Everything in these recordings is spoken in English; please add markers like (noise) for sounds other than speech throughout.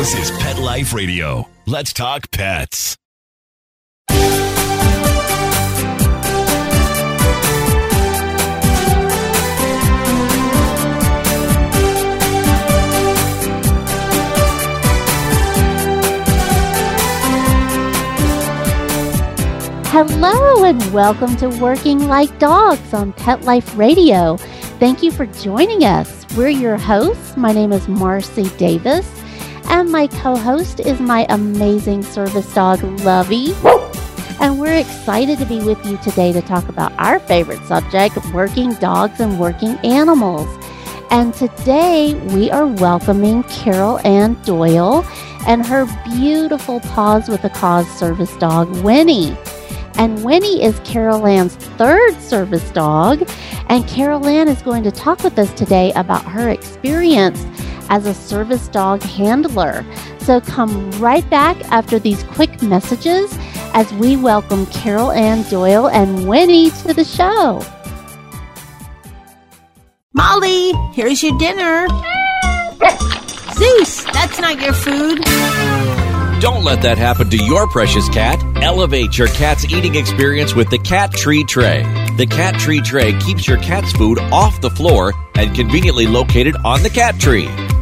This is Pet Life Radio. Let's talk pets. Hello, and welcome to Working Like Dogs on Pet Life Radio. Thank you for joining us. We're your hosts. My name is Marcie Davis, and my co host is my amazing service dog, Lovey. And we're excited to be with you today to talk about our favorite subject working dogs and working animals. And today we are welcoming Carol Ann Doyle and her beautiful Paws with a Cause service dog, Winnie. And Winnie is Carol Ann's third service dog. And Carol Ann is going to talk with us today about her experience as a service dog handler. So come right back after these quick messages as we welcome Carol Ann Doyle and Winnie to the show. Molly, here's your dinner. Zeus, that's not your food. Don't let that happen to your precious cat. Elevate your cat's eating experience with the Cat Tree Tray. The Cat Tree Tray keeps your cat's food off the floor and conveniently located on the cat tree.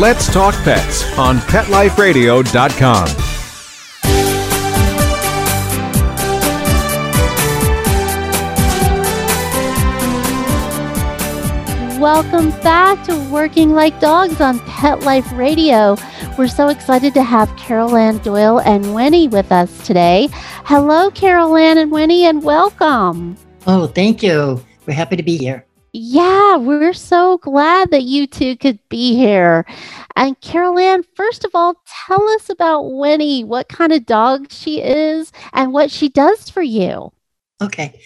Let's Talk Pets on PetLifeRadio.com. Welcome back to Working Like Dogs on Pet Life Radio. We're so excited to have Carol Ann Doyle and Winnie with us today. Hello, Carol Ann and Winnie, and welcome. Oh, thank you. We're happy to be here. Yeah, we're so glad that you two could be here. And Carol Ann, first of all, tell us about Winnie, what kind of dog she is, and what she does for you. Okay.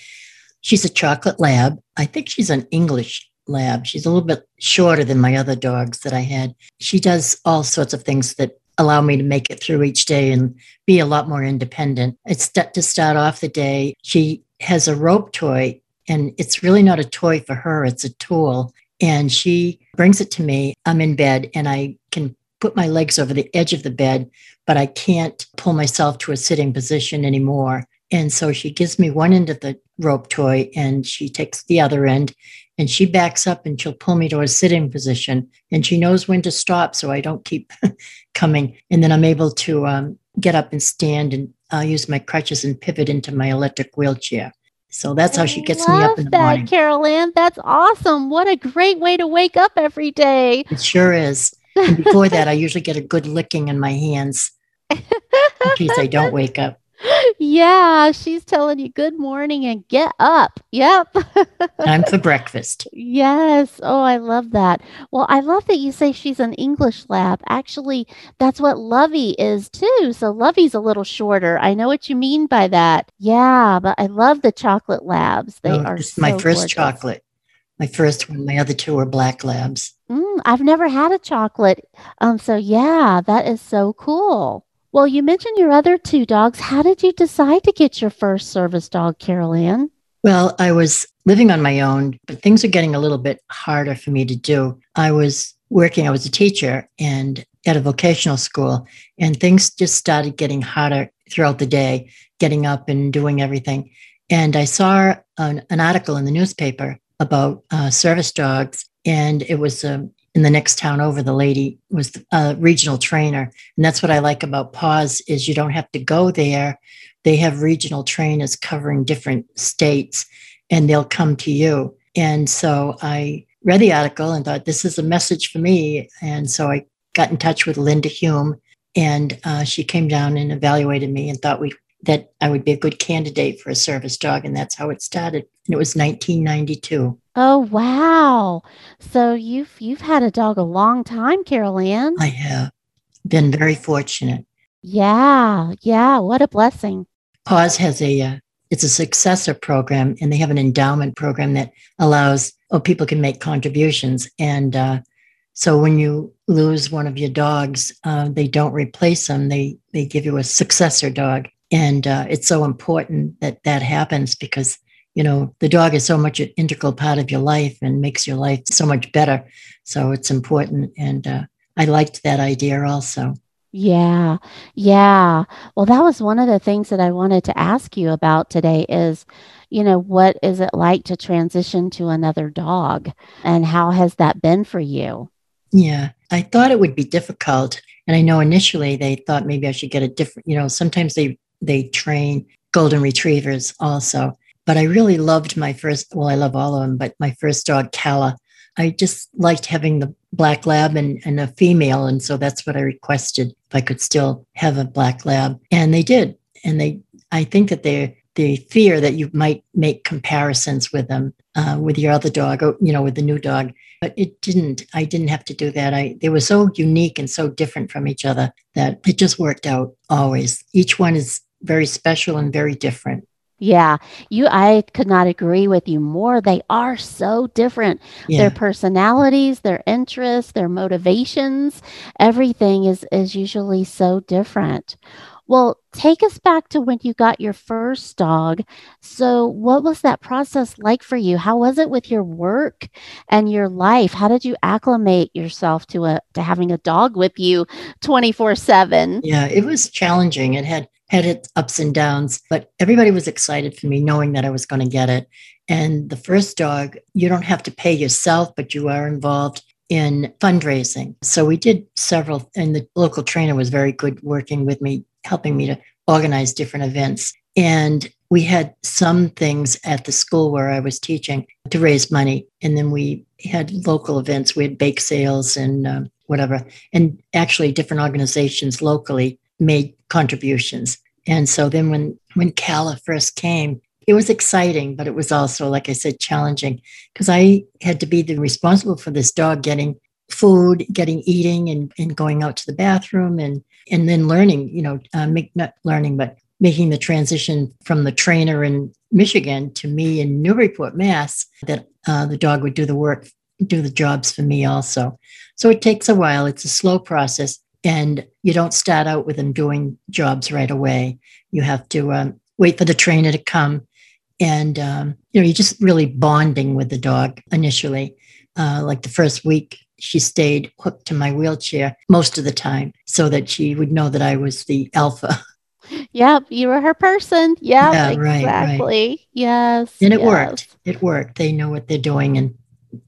She's a chocolate lab. I think she's an English lab. She's a little bit shorter than my other dogs that I had. She does all sorts of things that allow me to make it through each day and be a lot more independent. It's to start off the day. She has a rope toy, and it's really not a toy for her, it's a tool. And she brings it to me. I'm in bed and I can put my legs over the edge of the bed, but I can't pull myself to a sitting position anymore. And so she gives me one end of the rope toy and she takes the other end and she backs up and she'll pull me to a sitting position and she knows when to stop so i don't keep (laughs) coming and then i'm able to um, get up and stand and i'll use my crutches and pivot into my electric wheelchair so that's how she gets me up in the that, morning Carol Ann. That's awesome. What a great way to wake up every day. it sure is and before that i (laughs) usually get a good licking in my hands in case i don't wake up yeah, she's telling you good morning and get up. Yep. (laughs) time for breakfast yes. Oh, I love that. Well, I love that you say she's an English lab. Actually, that's what Lovey is too. So Lovey's a little shorter. I know what you mean by that. Yeah, but I love the chocolate labs. They Oh, are this is my first gorgeous. chocolate my first one my other two were black labs Mm, I've never had a chocolate. Um, so yeah, that is so cool. Well, you mentioned your other two dogs. How did you decide to get your first service dog, Carol Ann? Well, I was living on my own, but things are getting a little bit harder for me to do. I was working, I was a teacher and at a vocational school, and things just started getting harder throughout the day, getting up and doing everything. And I saw an, an article in the newspaper about uh, service dogs, and it was um, in the next town over. The lady was a regional trainer, and that's what I like about Paws is you don't have to go there they have regional trainers covering different states and they'll come to you. And so I read the article and thought, this is a message for me. And so I got in touch with Linda Hume and uh, she came down and evaluated me and thought we that I would be a good candidate for a service dog. And that's how it started. And it was 1992. Oh wow. So you've you've had a dog a long time, Carol Ann. I have been very fortunate. Yeah, yeah. What a blessing. Paws has a uh, it's a successor program, and they have an endowment program that allows oh people can make contributions, and uh, so when you lose one of your dogs, uh, they don't replace them. They they give you a successor dog, and uh, it's so important that that happens because you know the dog is so much an integral part of your life and makes your life so much better. So it's important, and uh, I liked that idea also. Yeah. Yeah. Well, that was one of the things that I wanted to ask you about today is, you know, what is it like to transition to another dog and how has that been for you? Yeah, I thought it would be difficult, and I know initially they thought maybe I should get a different. You know, sometimes they they train golden retrievers also, but I really loved my first. Well, I love all of them, but my first dog, Calla, I just liked having the black lab and, and a female, and so that's what I requested if I could still have a black lab, and they did, and they. I think that they the fear that you might make comparisons with them uh, with your other dog or you know with the new dog. But it didn't i didn't have to do that. I they were so unique and so different from each other that it just worked out always. Each one is very special and very different yeah, you I could not agree with you more. They are so different. yeah Their personalities, their interests, their motivations, everything is is usually so different. Well, take us back to when you got your first dog. So, what was that process like for you? How was it with your work and your life? How did you acclimate yourself to a to having a dog with you 24/7? yeah it was challenging it had had its ups and downs but everybody was excited for me knowing that i was going to get it and the first dog you don't have to pay yourself but you are involved in fundraising so we did several and the local trainer was very good working with me helping me to organize different events. And we had some things at the school where I was teaching to raise money. And then we had local events. We had bake sales and um, whatever. And actually, different organizations locally made contributions. And so then when, when Calla first came, it was exciting, but it was also, like I said, challenging because I had to be the responsible for this dog getting food, getting eating, and, and going out to the bathroom, and and then learning. You know, uh, make not learning, but making the transition from the trainer in Michigan to me in Newburyport, Mass. That uh, the dog would do the work, do the jobs for me also. So it takes a while. It's a slow process, and you don't start out with them doing jobs right away. You have to um, wait for the trainer to come and um, you know you're just really bonding with the dog initially uh, like the first week she stayed hooked to my wheelchair most of the time so that she would know that I was the alpha. (laughs) Yep, you were her person. Yep, Yeah, right, right. exactly. Yes. And it yes. worked. It worked. They know what they're doing. And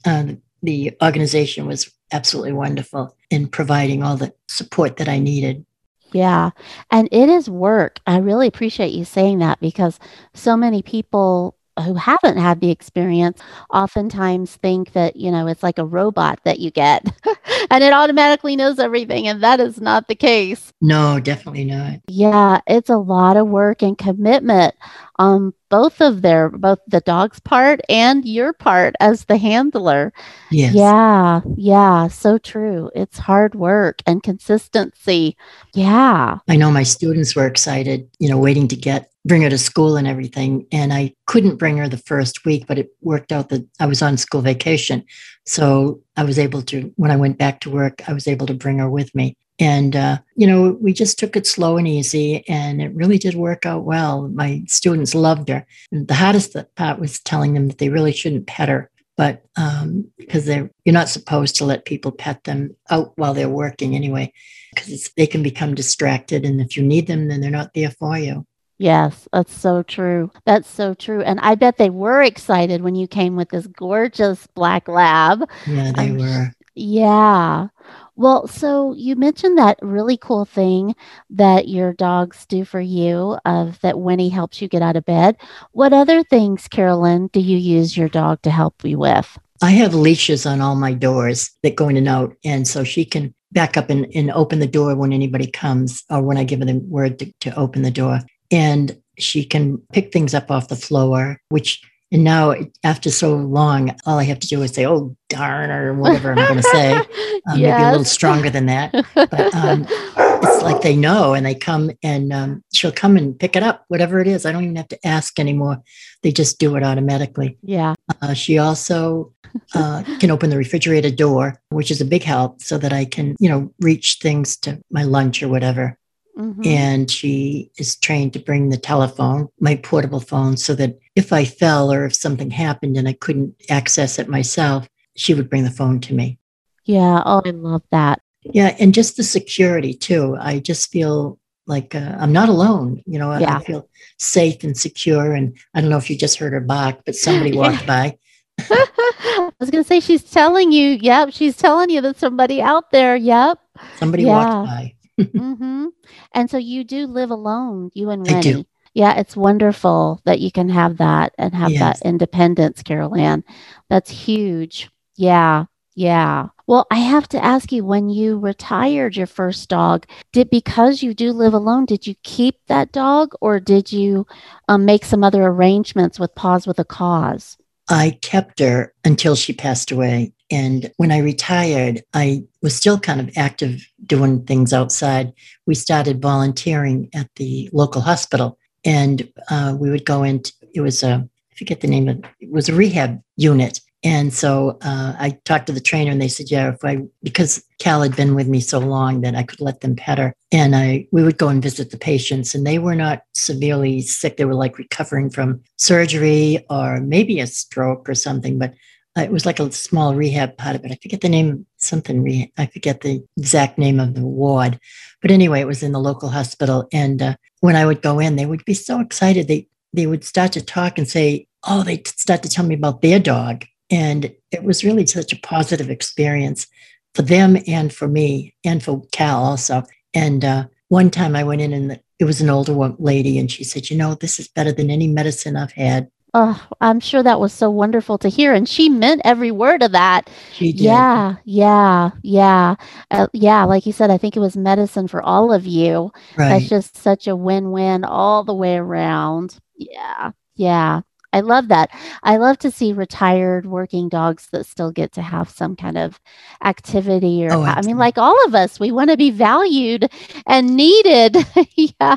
uh, the organization was absolutely wonderful in providing all the support that I needed. Yeah. And it is work. I really appreciate you saying that because so many people who haven't had the experience oftentimes think that, you know, it's like a robot that you get (laughs) and it automatically knows everything. And that is not the case. No, definitely not. Yeah. It's a lot of work and commitment on both of their, both the dog's part and your part as the handler. Yes. Yeah. Yeah. So true. It's hard work and consistency. Yeah. I know my students were excited, you know, waiting to get bring her to school and everything. And I couldn't bring her the first week, but it worked out that I was on school vacation. So I was able to, when I went back to work, I was able to bring her with me. And, uh, you know, we just took it slow and easy, and it really did work out well. My students loved her. And the hardest part was telling them that they really shouldn't pet her, but um, because they're you're not supposed to let people pet them out while they're working anyway, because they can become distracted, and if you need them, then they're not there for you. Yes, that's so true. That's so true. And I bet they were excited when you came with this gorgeous black lab. Yeah, they were. Yeah. Well, so you mentioned that really cool thing that your dogs do for you of that Winnie helps you get out of bed. What other things, Carol Ann, do you use your dog to help you with? I have leashes on all my doors that go in and out. And so she can back up and, and open the door when anybody comes or when I give her the word to, to open the door. And she can pick things up off the floor, which and now after so long, all I have to do is say, "Oh darn," or whatever I'm going to say. (laughs) Um, yes. Maybe a little stronger than that. But um, it's like they know, and they come and um, she'll come and pick it up, whatever it is. I don't even have to ask anymore. They just do it automatically. yeah. Uh, she also uh, can open the refrigerator door, which is a big help, so that I can, you know, reach things to my lunch or whatever. Mhm. And she is trained to bring the telephone, my portable phone, so that if I fell or if something happened and I couldn't access it myself, she would bring the phone to me. yeah. Oh, I love that. Yeah, and just the security too. I just feel like uh, I'm not alone. You know, I- Yeah. I feel safe and secure. And I don't know if you just heard her bark, but somebody (laughs) walked by. (laughs) I was going to say, she's telling you, yep, she's telling you that somebody out there, yep. Somebody Yeah. walked by. Hmm And so you do live alone, you and do. Yeah, it's wonderful that you can have that and have Yes. that independence, Carol Ann. That's huge. Yeah, yeah. Well, I have to ask you when you retired your first dog, did because you do live alone, did you keep that dog or did you um, make some other arrangements with Paws with a Cause? I kept her until she passed away. And when I retired, I was still kind of active doing things outside. We started volunteering at the local hospital, and uh, we would go into it was a I forget the name of it was a rehab unit. And so uh, I talked to the trainer, and they said, "Yeah, if I because Cal had been with me so long that I could let them pet her." And I we would go and visit the patients, and they were not severely sick. They were like recovering from surgery or maybe a stroke or something, but it was like a small rehab part of it. I forget the name, something. I forget the exact name of the ward, but anyway, it was in the local hospital. And uh, when I would go in, they would be so excited. They they would start to talk and say, "Oh," they start to tell me about their dog, and it was really such a positive experience for them and for me and for Cal also. And uh, one time I went in and it was an older lady, and she said, "You know, this is better than any medicine I've had." Oh, I'm sure that was so wonderful to hear. And she meant every word of that. She did. Yeah, yeah, yeah. Uh, yeah, like you said, I think it was medicine for all of you. right. That's just such a win-win all the way around. Yeah, yeah. I love that. I love to see retired working dogs that still get to have some kind of activity or Oh, I mean like all of us, we want to be valued and needed. (laughs) yeah.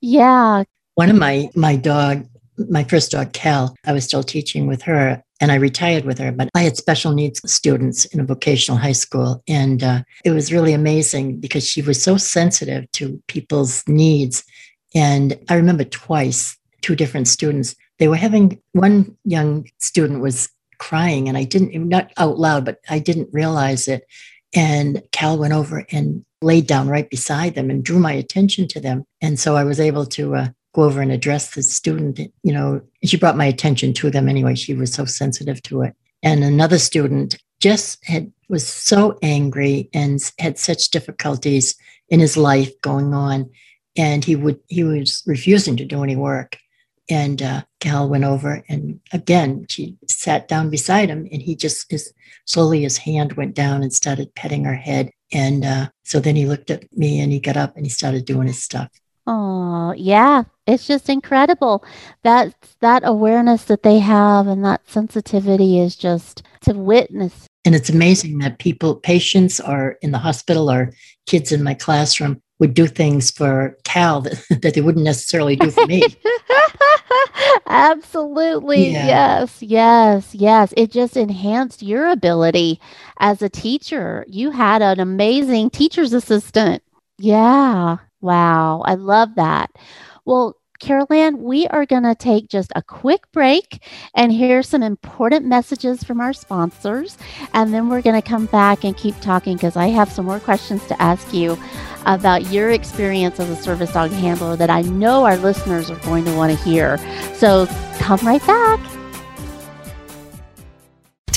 Yeah. one of my my dog my first dog cal i was still teaching with her and i retired with her but i had special needs students in a vocational high school. And uh, it was really amazing because she was so sensitive to people's needs. And i remember twice two different students they were having one young student was crying and i didn't not out loud but i didn't realize it. And cal went over and laid down right beside them and drew my attention to them. And so i was able to uh, go over and address the student you know she brought my attention to them anyway. She was so sensitive to it. And another student just had was so angry and had such difficulties in his life going on. And he would he was refusing to do any work. And uh, cal went over and again she sat down beside him and he just his slowly his hand went down and started petting her head. And uh, so then he looked at me and he got up and he started doing his stuff Oh, yeah. It's just incredible. That that awareness that they have and that sensitivity is just to witness. And it's amazing that people, patients, or in the hospital, or kids in my classroom would do things for Cal that, (laughs) that they wouldn't necessarily do for me. (laughs) Absolutely. Yeah. Yes. Yes. Yes. It just enhanced your ability as a teacher. You had an amazing teacher's assistant. Yeah. Wow. I love that. Well, Carol Ann, we are going to take just a quick break and hear some important messages from our sponsors. And then we're going to come back and keep talking because I have some more questions to ask you about your experience as a service dog handler that I know our listeners are going to want to hear. So come right back.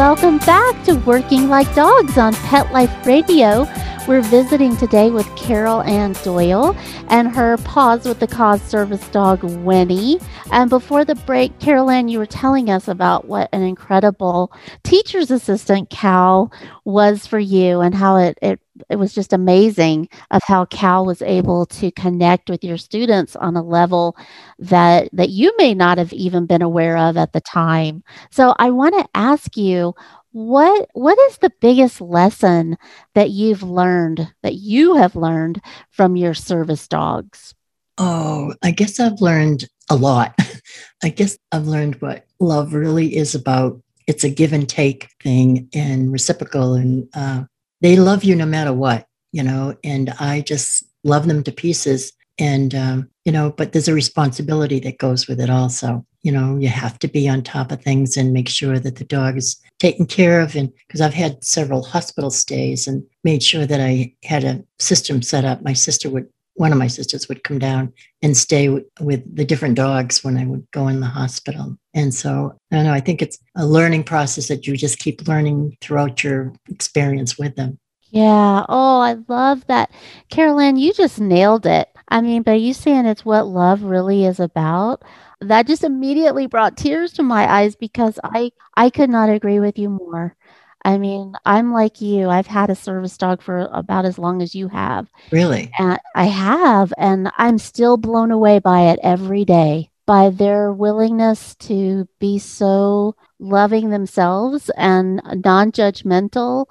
Welcome back to Working Like Dogs on Pet Life Radio. We're visiting today with Carol Ann Doyle and her Paws with the Cause service dog, Winnie. And before the break, Carol Ann, you were telling us about what an incredible teacher's assistant Cal was for you and how it, it it was just amazing of how Cal was able to connect with your students on a level that that you may not have even been aware of at the time. So I want to ask you what what is the biggest lesson that you've learned that you have learned from your service dogs? Oh, I guess I've learned a lot. (laughs) I guess I've learned what love really is about. It's a give and take thing and reciprocal, and uh, they love you no matter what, you know. And I just love them to pieces. And um, you know, but there's a responsibility that goes with it also. You know, you have to be on top of things and make sure that the dog is taken care of. And because I've had several hospital stays and made sure that I had a system set up. My sister would one of my sisters would come down and stay w- with the different dogs when I would go in the hospital. And so I don't know, I think it's a learning process that you just keep learning throughout your experience with them. Yeah. Oh, I love that. Carol Ann, you just nailed it. I mean, by you saying it's what love really is about, that just immediately brought tears to my eyes because I I could not agree with you more. I mean, I'm like you. I've had a service dog for about as long as you have. Really? And I have, and I'm still blown away by it every day, by their willingness to be so loving themselves and non judgmental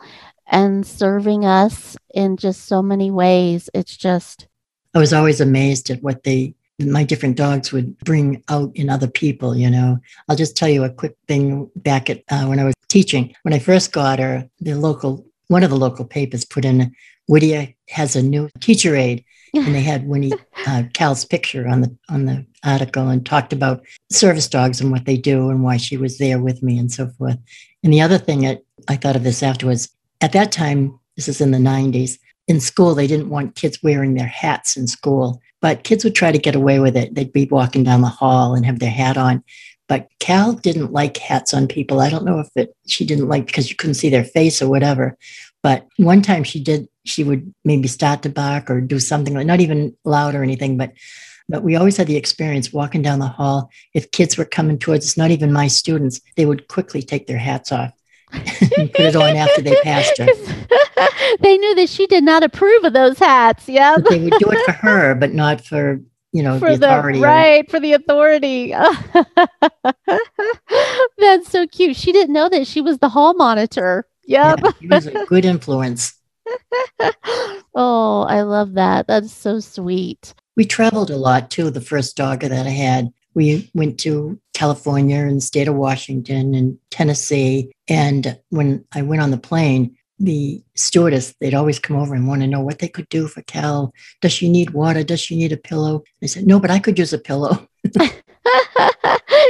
and serving us in just so many ways. It's just, I was always amazed at what they my different dogs would bring out in other people you know. I'll just tell you a quick thing back at uh, when i was teaching. When i first got her the local one of the local papers put in whittier has a new teacher aide. And they had winnie (laughs) uh, cal's picture on the on the article and talked about service dogs and what they do and why she was there with me and so forth. And the other thing that i thought of this afterwards at that time this is in the 90s in school they didn't want kids wearing their hats in school but kids would try to get away with it. They'd be walking down the hall and have their hat on. But Cal didn't like hats on people. I don't know if it she didn't like because you couldn't see their face or whatever. But one time she did, she would maybe start to bark or do something like not even loud or anything, but but we always had the experience walking down the hall. If kids were coming towards us, not even my students, they would quickly take their hats off (laughs) put it on after they passed her. (laughs) they knew that she did not approve of those hats. Yeah. But they would do it for her, but not for you know (laughs) for the authority. the right for the authority. That's so cute. She didn't know that she was the hall monitor. Yep. Yeah, he was a good influence. oh, I love that. That's so sweet. We traveled a lot too. The first dog that I had, we went to California and the state of Washington and Tennessee. And when I went on the plane, the stewardess, they'd always come over and want to know what they could do for Cal. Does she need water? Does she need a pillow? I said, no, but I could use a pillow. (laughs) (laughs)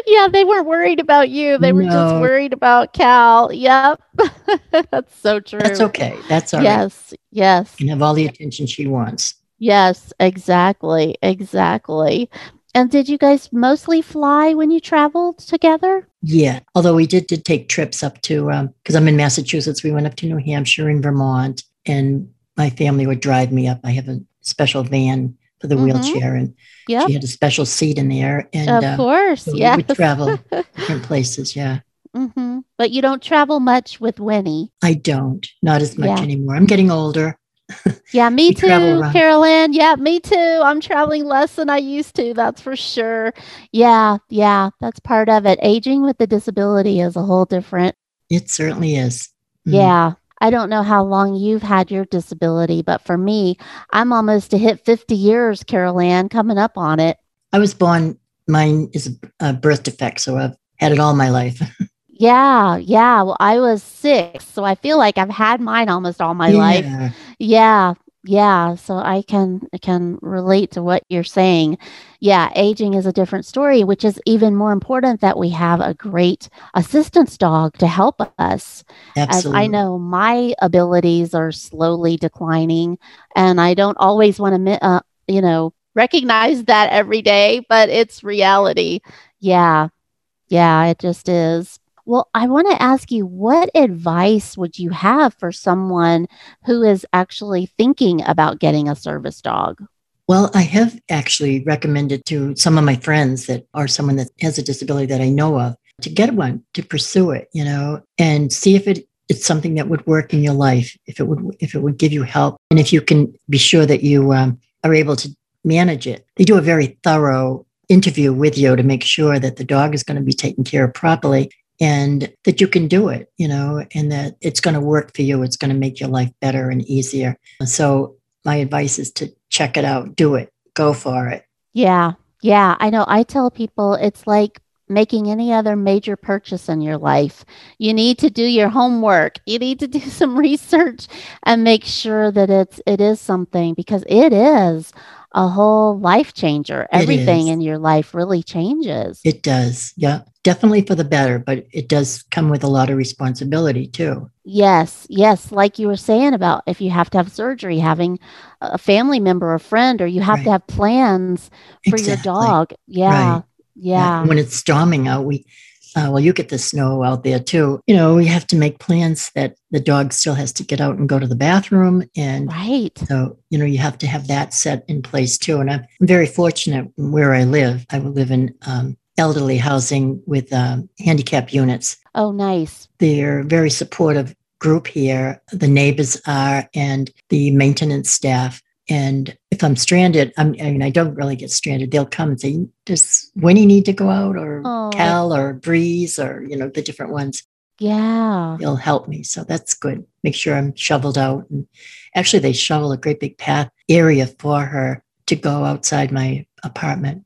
yeah, they weren't worried about you. They were just worried about Cal. Yep. (laughs) That's so true. That's okay. That's all right. yes. Yes. Can have all the attention she wants. Yes, exactly. Exactly. And did you guys mostly fly when you traveled together? Yeah. Although we did did take trips up to because I'm in Massachusetts. We went up to New Hampshire and Vermont, and my family would drive me up. I have a special van for the Mhm. wheelchair, and Yep. she had a special seat in there. And of uh, course. so we would travel (laughs) different places. Yeah. hmm But you don't travel much with Winnie. I don't, not as much Yeah. anymore. I'm getting older. Yeah, (laughs) me too, Carol Ann. Yeah, me too. I'm traveling less than I used to, that's for sure. Yeah, yeah, that's part of it. Aging with the disability is a whole different. It certainly is. Mhm. Yeah. I don't know how long you've had your disability, but for me, I'm almost to hit 50 years, Carol Ann, coming up on it. I was born, mine is a, a birth defect, so I've had it all my life. (laughs) Yeah, yeah. Well, I was six, so I feel like I've had mine almost all my life. Yeah. Yeah. So I can I can relate to what you're saying. Yeah, aging is a different story, which is even more important that we have a great assistance dog to help us. As Absolutely. I know my abilities are slowly declining, and I don't always want to, uh, you know, recognize that every day, but it's reality. Yeah, yeah, it just is. Well, I want to ask you, what advice would you have for someone who is actually thinking about getting a service dog? Well, I have actually recommended to some of my friends that are someone that has a disability that I know of to get one, to pursue it, you know, and see if it it's something that would work in your life, if it would if it would give you help, and if you can be sure that you um, are able to manage it. They do a very thorough interview with you to make sure that the dog is going to be taken care of properly and that you can do it, you know, and that it's going to work for you. It's going to make your life better and easier. So my advice is to check it out, do it, go for it. Yeah, yeah. I know. I tell people it's like making any other major purchase in your life. You need to do your homework. You need to (laughs) do some research and make sure that it's it is something because it is a whole life changer. Everything in your life really changes. It does. Yeah. Definitely for the better, but it does come with a lot of responsibility too. Yes, yes, like you were saying about if you have to have surgery, having a family member or friend, or you have to have plans for your dog. Yeah, Right. yeah, When it's storming out, we, uh, well, you get the snow out there too. You know, we have to make plans that the dog still has to get out and go to the bathroom. And right. so, you know, you have to have that set in place too. And I'm very fortunate where I live. I live in um, elderly housing with um, handicap units. Oh, nice. they're a very supportive group here. The neighbors are, and the maintenance staff. And if I'm stranded, I'm, I mean, I don't really get stranded. They'll come and say, "Does Winnie need to go out, or Oh. Cal, or Breeze, or you know, the different ones?" Yeah. They'll help me, so that's good. Make sure I'm shoveled out. And actually, they shovel a great big path area for her to go outside my apartment,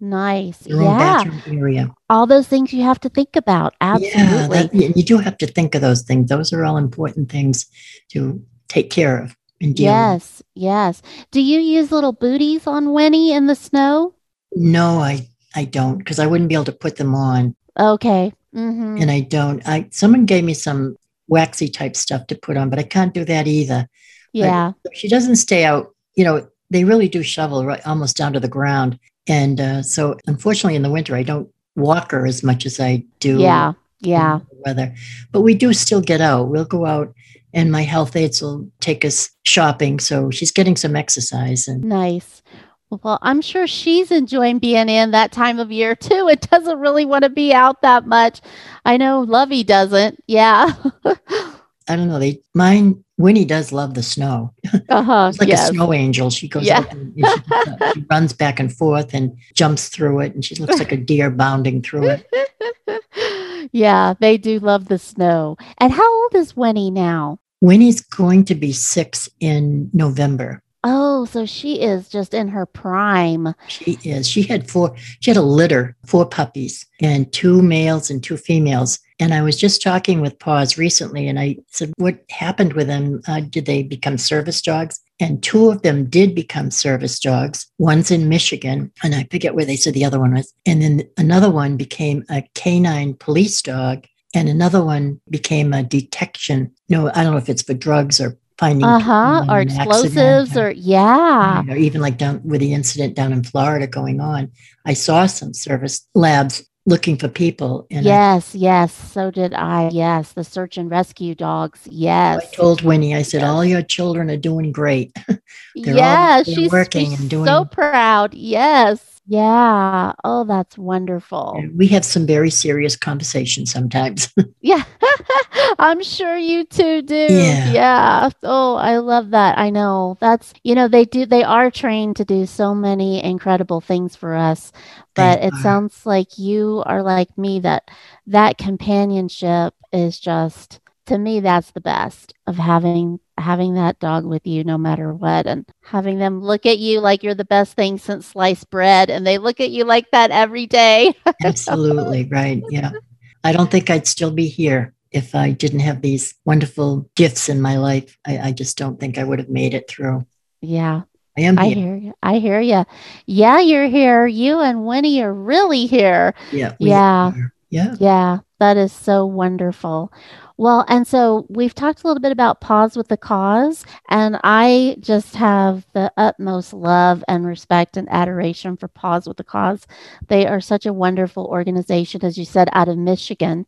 Nice. own Yeah. area. All those things you have to think about. Yeah, Absolutely. that, you you do have to think of those things. Those are all important things to take care of and deal. Yes, yes. Do you use little booties on Winnie in the snow? No, I I don't because I wouldn't be able to put them on, Okay. Mm-hmm. and I don't. I someone gave me some waxy type stuff to put on, but I can't do that either. Yeah. She doesn't stay out. You know, they really do shovel right almost down to the ground, and uh, so unfortunately in the winter I don't walk her as much as I do. Yeah. Yeah. the weather, but we do still get out. We'll go out. And my health aides will take us shopping. So she's getting some exercise. And Nice. Well, I'm sure she's enjoying being in that time of year too. It doesn't really want to be out that much. I know Lovey doesn't. Yeah. (laughs) I don't know. They mine Winnie does love the snow. uh-huh. It's like yes. a snow angel. She goes Yeah. up and, she. (laughs) She runs back and forth and jumps through it, and she looks like a deer bounding through it. (laughs) yeah, they do love the snow. And how old is Winnie now? Winnie's going to be six in November. Oh, so she is just in her prime. She is. She had four. She had a litter, four puppies, and two males and two females. And I was just talking with Paws recently, and I said, "What happened with them? Uh, did they become service dogs?" And two of them did become service dogs. One's in Michigan, and I forget where they said the other one was. And then another one became a canine police dog, and another one became a detection. No, I don't know if it's for drugs or finding Uh huh. Or explosives accident or, yeah. or even like down with the incident down in Florida going on, I saw some service labs looking for people. And I- Yes, yes. So did I. Yes. The search and rescue dogs. I, Yes. told Winnie, I said, Yes. all your children are doing great. (laughs) they're all- yes. they're she's, working she's and doing- so proud. Yes. Yeah. Oh, that's wonderful. We have some very serious conversations sometimes. (laughs) Yeah. (laughs) I'm sure you two do. Yeah. Yeah. Oh, I love that. I know. That's, you know, they do, they are trained to do so many incredible things for us. But They it are. sounds like you are like me that that companionship is just, to me, that's the best of having having that dog with you no matter what and having them look at you like you're the best thing since sliced bread and they look at you like that every day Absolutely (laughs) right. Yeah. I don't think I'd still be here if I didn't have these wonderful gifts in my life. I, I just don't think I would have made it through. yeah I am I hear you. I hear you. Yeah, you're here. You and Winnie are really here. Yeah. Yeah. are. Yeah. Yeah, that is so wonderful. Well, and so we've talked a little bit about Paws with the Cause, and I just have the utmost love and respect and adoration for Paws with the Cause. They are such a wonderful organization, as you said, out of Michigan.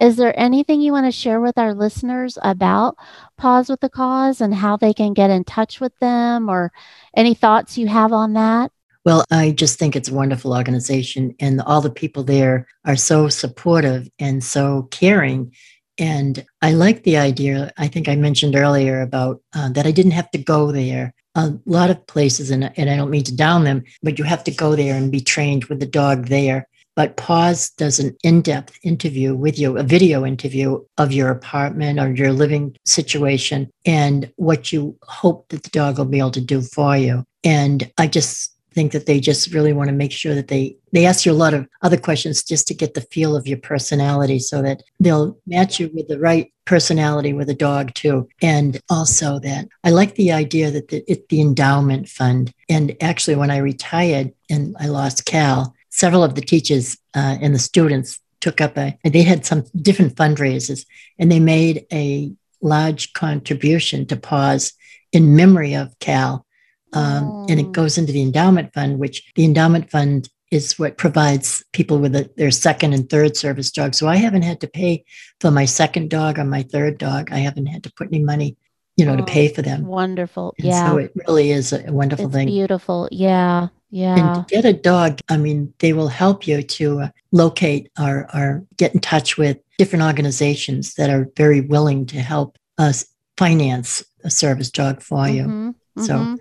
Is there anything you want to share with our listeners about Paws with the Cause and how they can get in touch with them, or any thoughts you have on that? Well, I just think it's a wonderful organization, and all the people there are so supportive and so caring. And I like the idea. I think I mentioned earlier about uh, that I didn't have to go there. A lot of places, and, and I don't mean to down them, but you have to go there and be trained with the dog there. But Paws does an in depth interview with you, a video interview of your apartment or your living situation and what you hope that the dog will be able to do for you. And I just think that they just really want to make sure that they they ask you a lot of other questions just to get the feel of your personality so that they'll match you with the right personality with a dog too. And also that i like the idea that the, it, the endowment fund. And actually when i retired and i lost cal several of the teachers uh, and the students took up a they had some different fundraisers and they made a large contribution to Paws in memory of cal um, and it goes into the endowment fund, which the endowment fund is what provides people with a, their second and third service dog. So I haven't had to pay for my second dog or my third dog. I haven't had to put any money, you know, to Oh, pay for them. Wonderful. And yeah. so it really is a, wonderful it's thing. beautiful. Yeah. Yeah. And to get a dog, I mean, they will help you to uh, locate or, or get in touch with different organizations that are very willing to help us finance a service dog for you. Mhm, So mhm.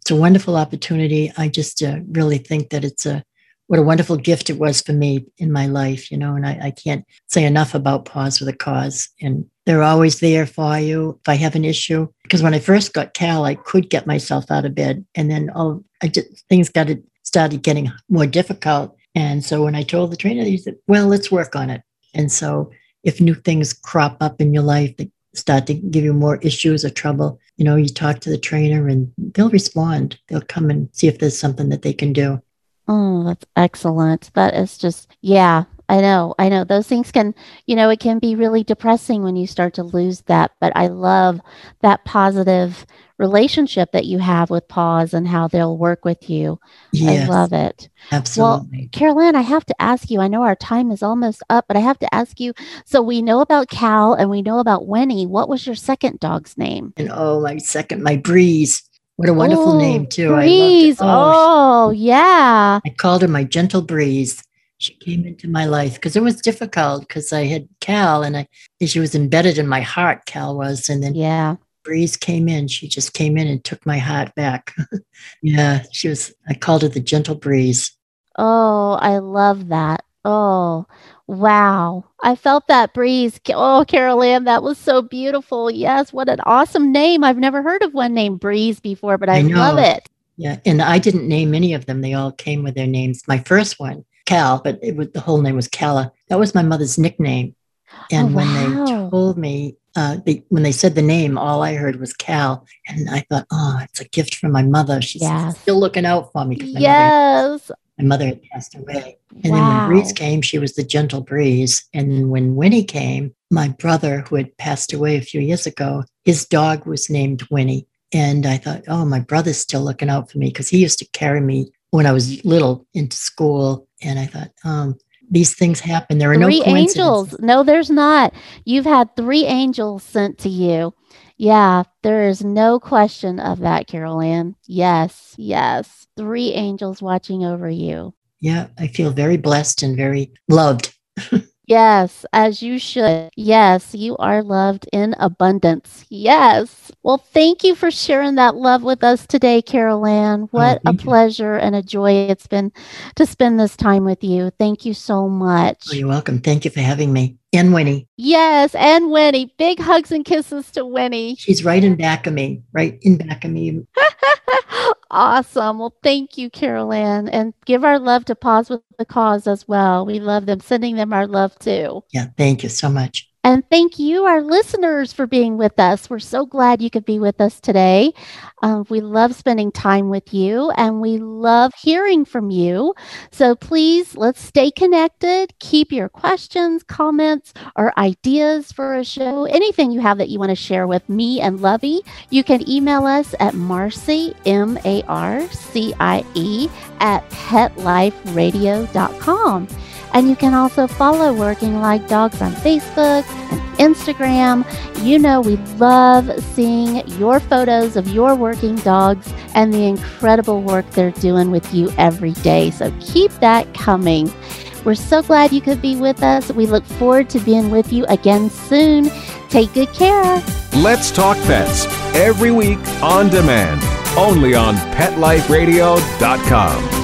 It's a wonderful opportunity. I just uh, really think that it's a what a wonderful gift it was for me in my life, you know, and I, I can't say enough about Paws with a Cause. And they're always there for you if I have an issue. Because when I first got Cal, I could get myself out of bed, and then oh, I just things got it started getting more difficult. And so when I told the trainer, he said, "Well, let's work on it." And so if new things crop up in your life that start to give you more issues or trouble, you know, you talk to the trainer and they'll respond. They'll come and see if there's something that they can do. Oh, that's excellent. That is just, yeah, I know. I know those things can, you know, it can be really depressing when you start to lose that. But I love that positive relationship that you have with PAWS and how they'll work with you. Yes, I love it. absolutely. Well, Carol Ann, I have to ask you. I know our time is almost up, but I have to ask you. So we know about Cal and we know about Winnie. What was your second dog's name? and oh, my second, my Breeze. What a wonderful Oh, name too. Breeze. I loved it. Oh, Oh, yeah. I called her my gentle breeze. She came into my life because it was difficult because I had Cal and I she was embedded in my heart, Cal was. And then Yeah. Breeze came in. She just came in and took my heart back. (laughs) yeah, she was I called her the gentle breeze. Oh, I love that. Oh, wow. I felt that breeze. Oh, Carol Ann, that was so beautiful. Yes, what an awesome name. I've never heard of one named Breeze before, but I, I love it. Yeah. And I didn't name any of them. They all came with their names. My first one, Cal, but it was the whole name was Calla. That was my mother's nickname. And Oh, when wow. they told me, uh, they, when they said the name, all I heard was Cal. And I thought, oh, it's a gift from my mother. She's Yes. still looking out for me my, mother, Yes. my mother had passed away. And then when Breeze came, she was the gentle breeze. And then when Winnie came, my brother, who had passed away a few years ago, his dog was named Winnie. And I thought, oh, my brother's still looking out for me because he used to carry me when I was little into school. And I thought, um, these things happen. There are Three no coincidences. angels. No, there's not. You've had three angels sent to you. Yeah, there is no question of that, Carol Ann. Yes, yes. Three angels watching over you. Yeah, I feel very blessed and very loved. (laughs) Yes, as you should. Yes, you are loved in abundance. Yes. Well, thank you for sharing that love with us today, Carol Ann. Oh, what a thank you. pleasure and a joy it's been to spend this time with you. Thank you so much. Oh, you're welcome. Thank you for having me. And Winnie, Yes, and Winnie. Big hugs and kisses to Winnie. she's right in back of me, right in back of me. (laughs) awesome. Well, thank you, Carol Ann. And give our love to Paws with the Cause as well. We love them, sending them our love too. Yeah, thank you so much. And thank you, our listeners, for being with us. We're so glad you could be with us today. Um, we love spending time with you and we love hearing from you. So please, let's stay connected. Keep your questions, comments, or ideas for a show, anything you have that you want to share with me and Lovey, you can email us at Marcie, M A R C I E, at petliferadio.com. And you can also follow Working Like Dogs on Facebook and Instagram. You know, we love seeing your photos of your working dogs and the incredible work they're doing with you every day. So keep that coming. We're so glad you could be with us. We look forward to being with you again soon. Take good care. Let's Talk Pets every week on demand, only on PetLifeRadio.com.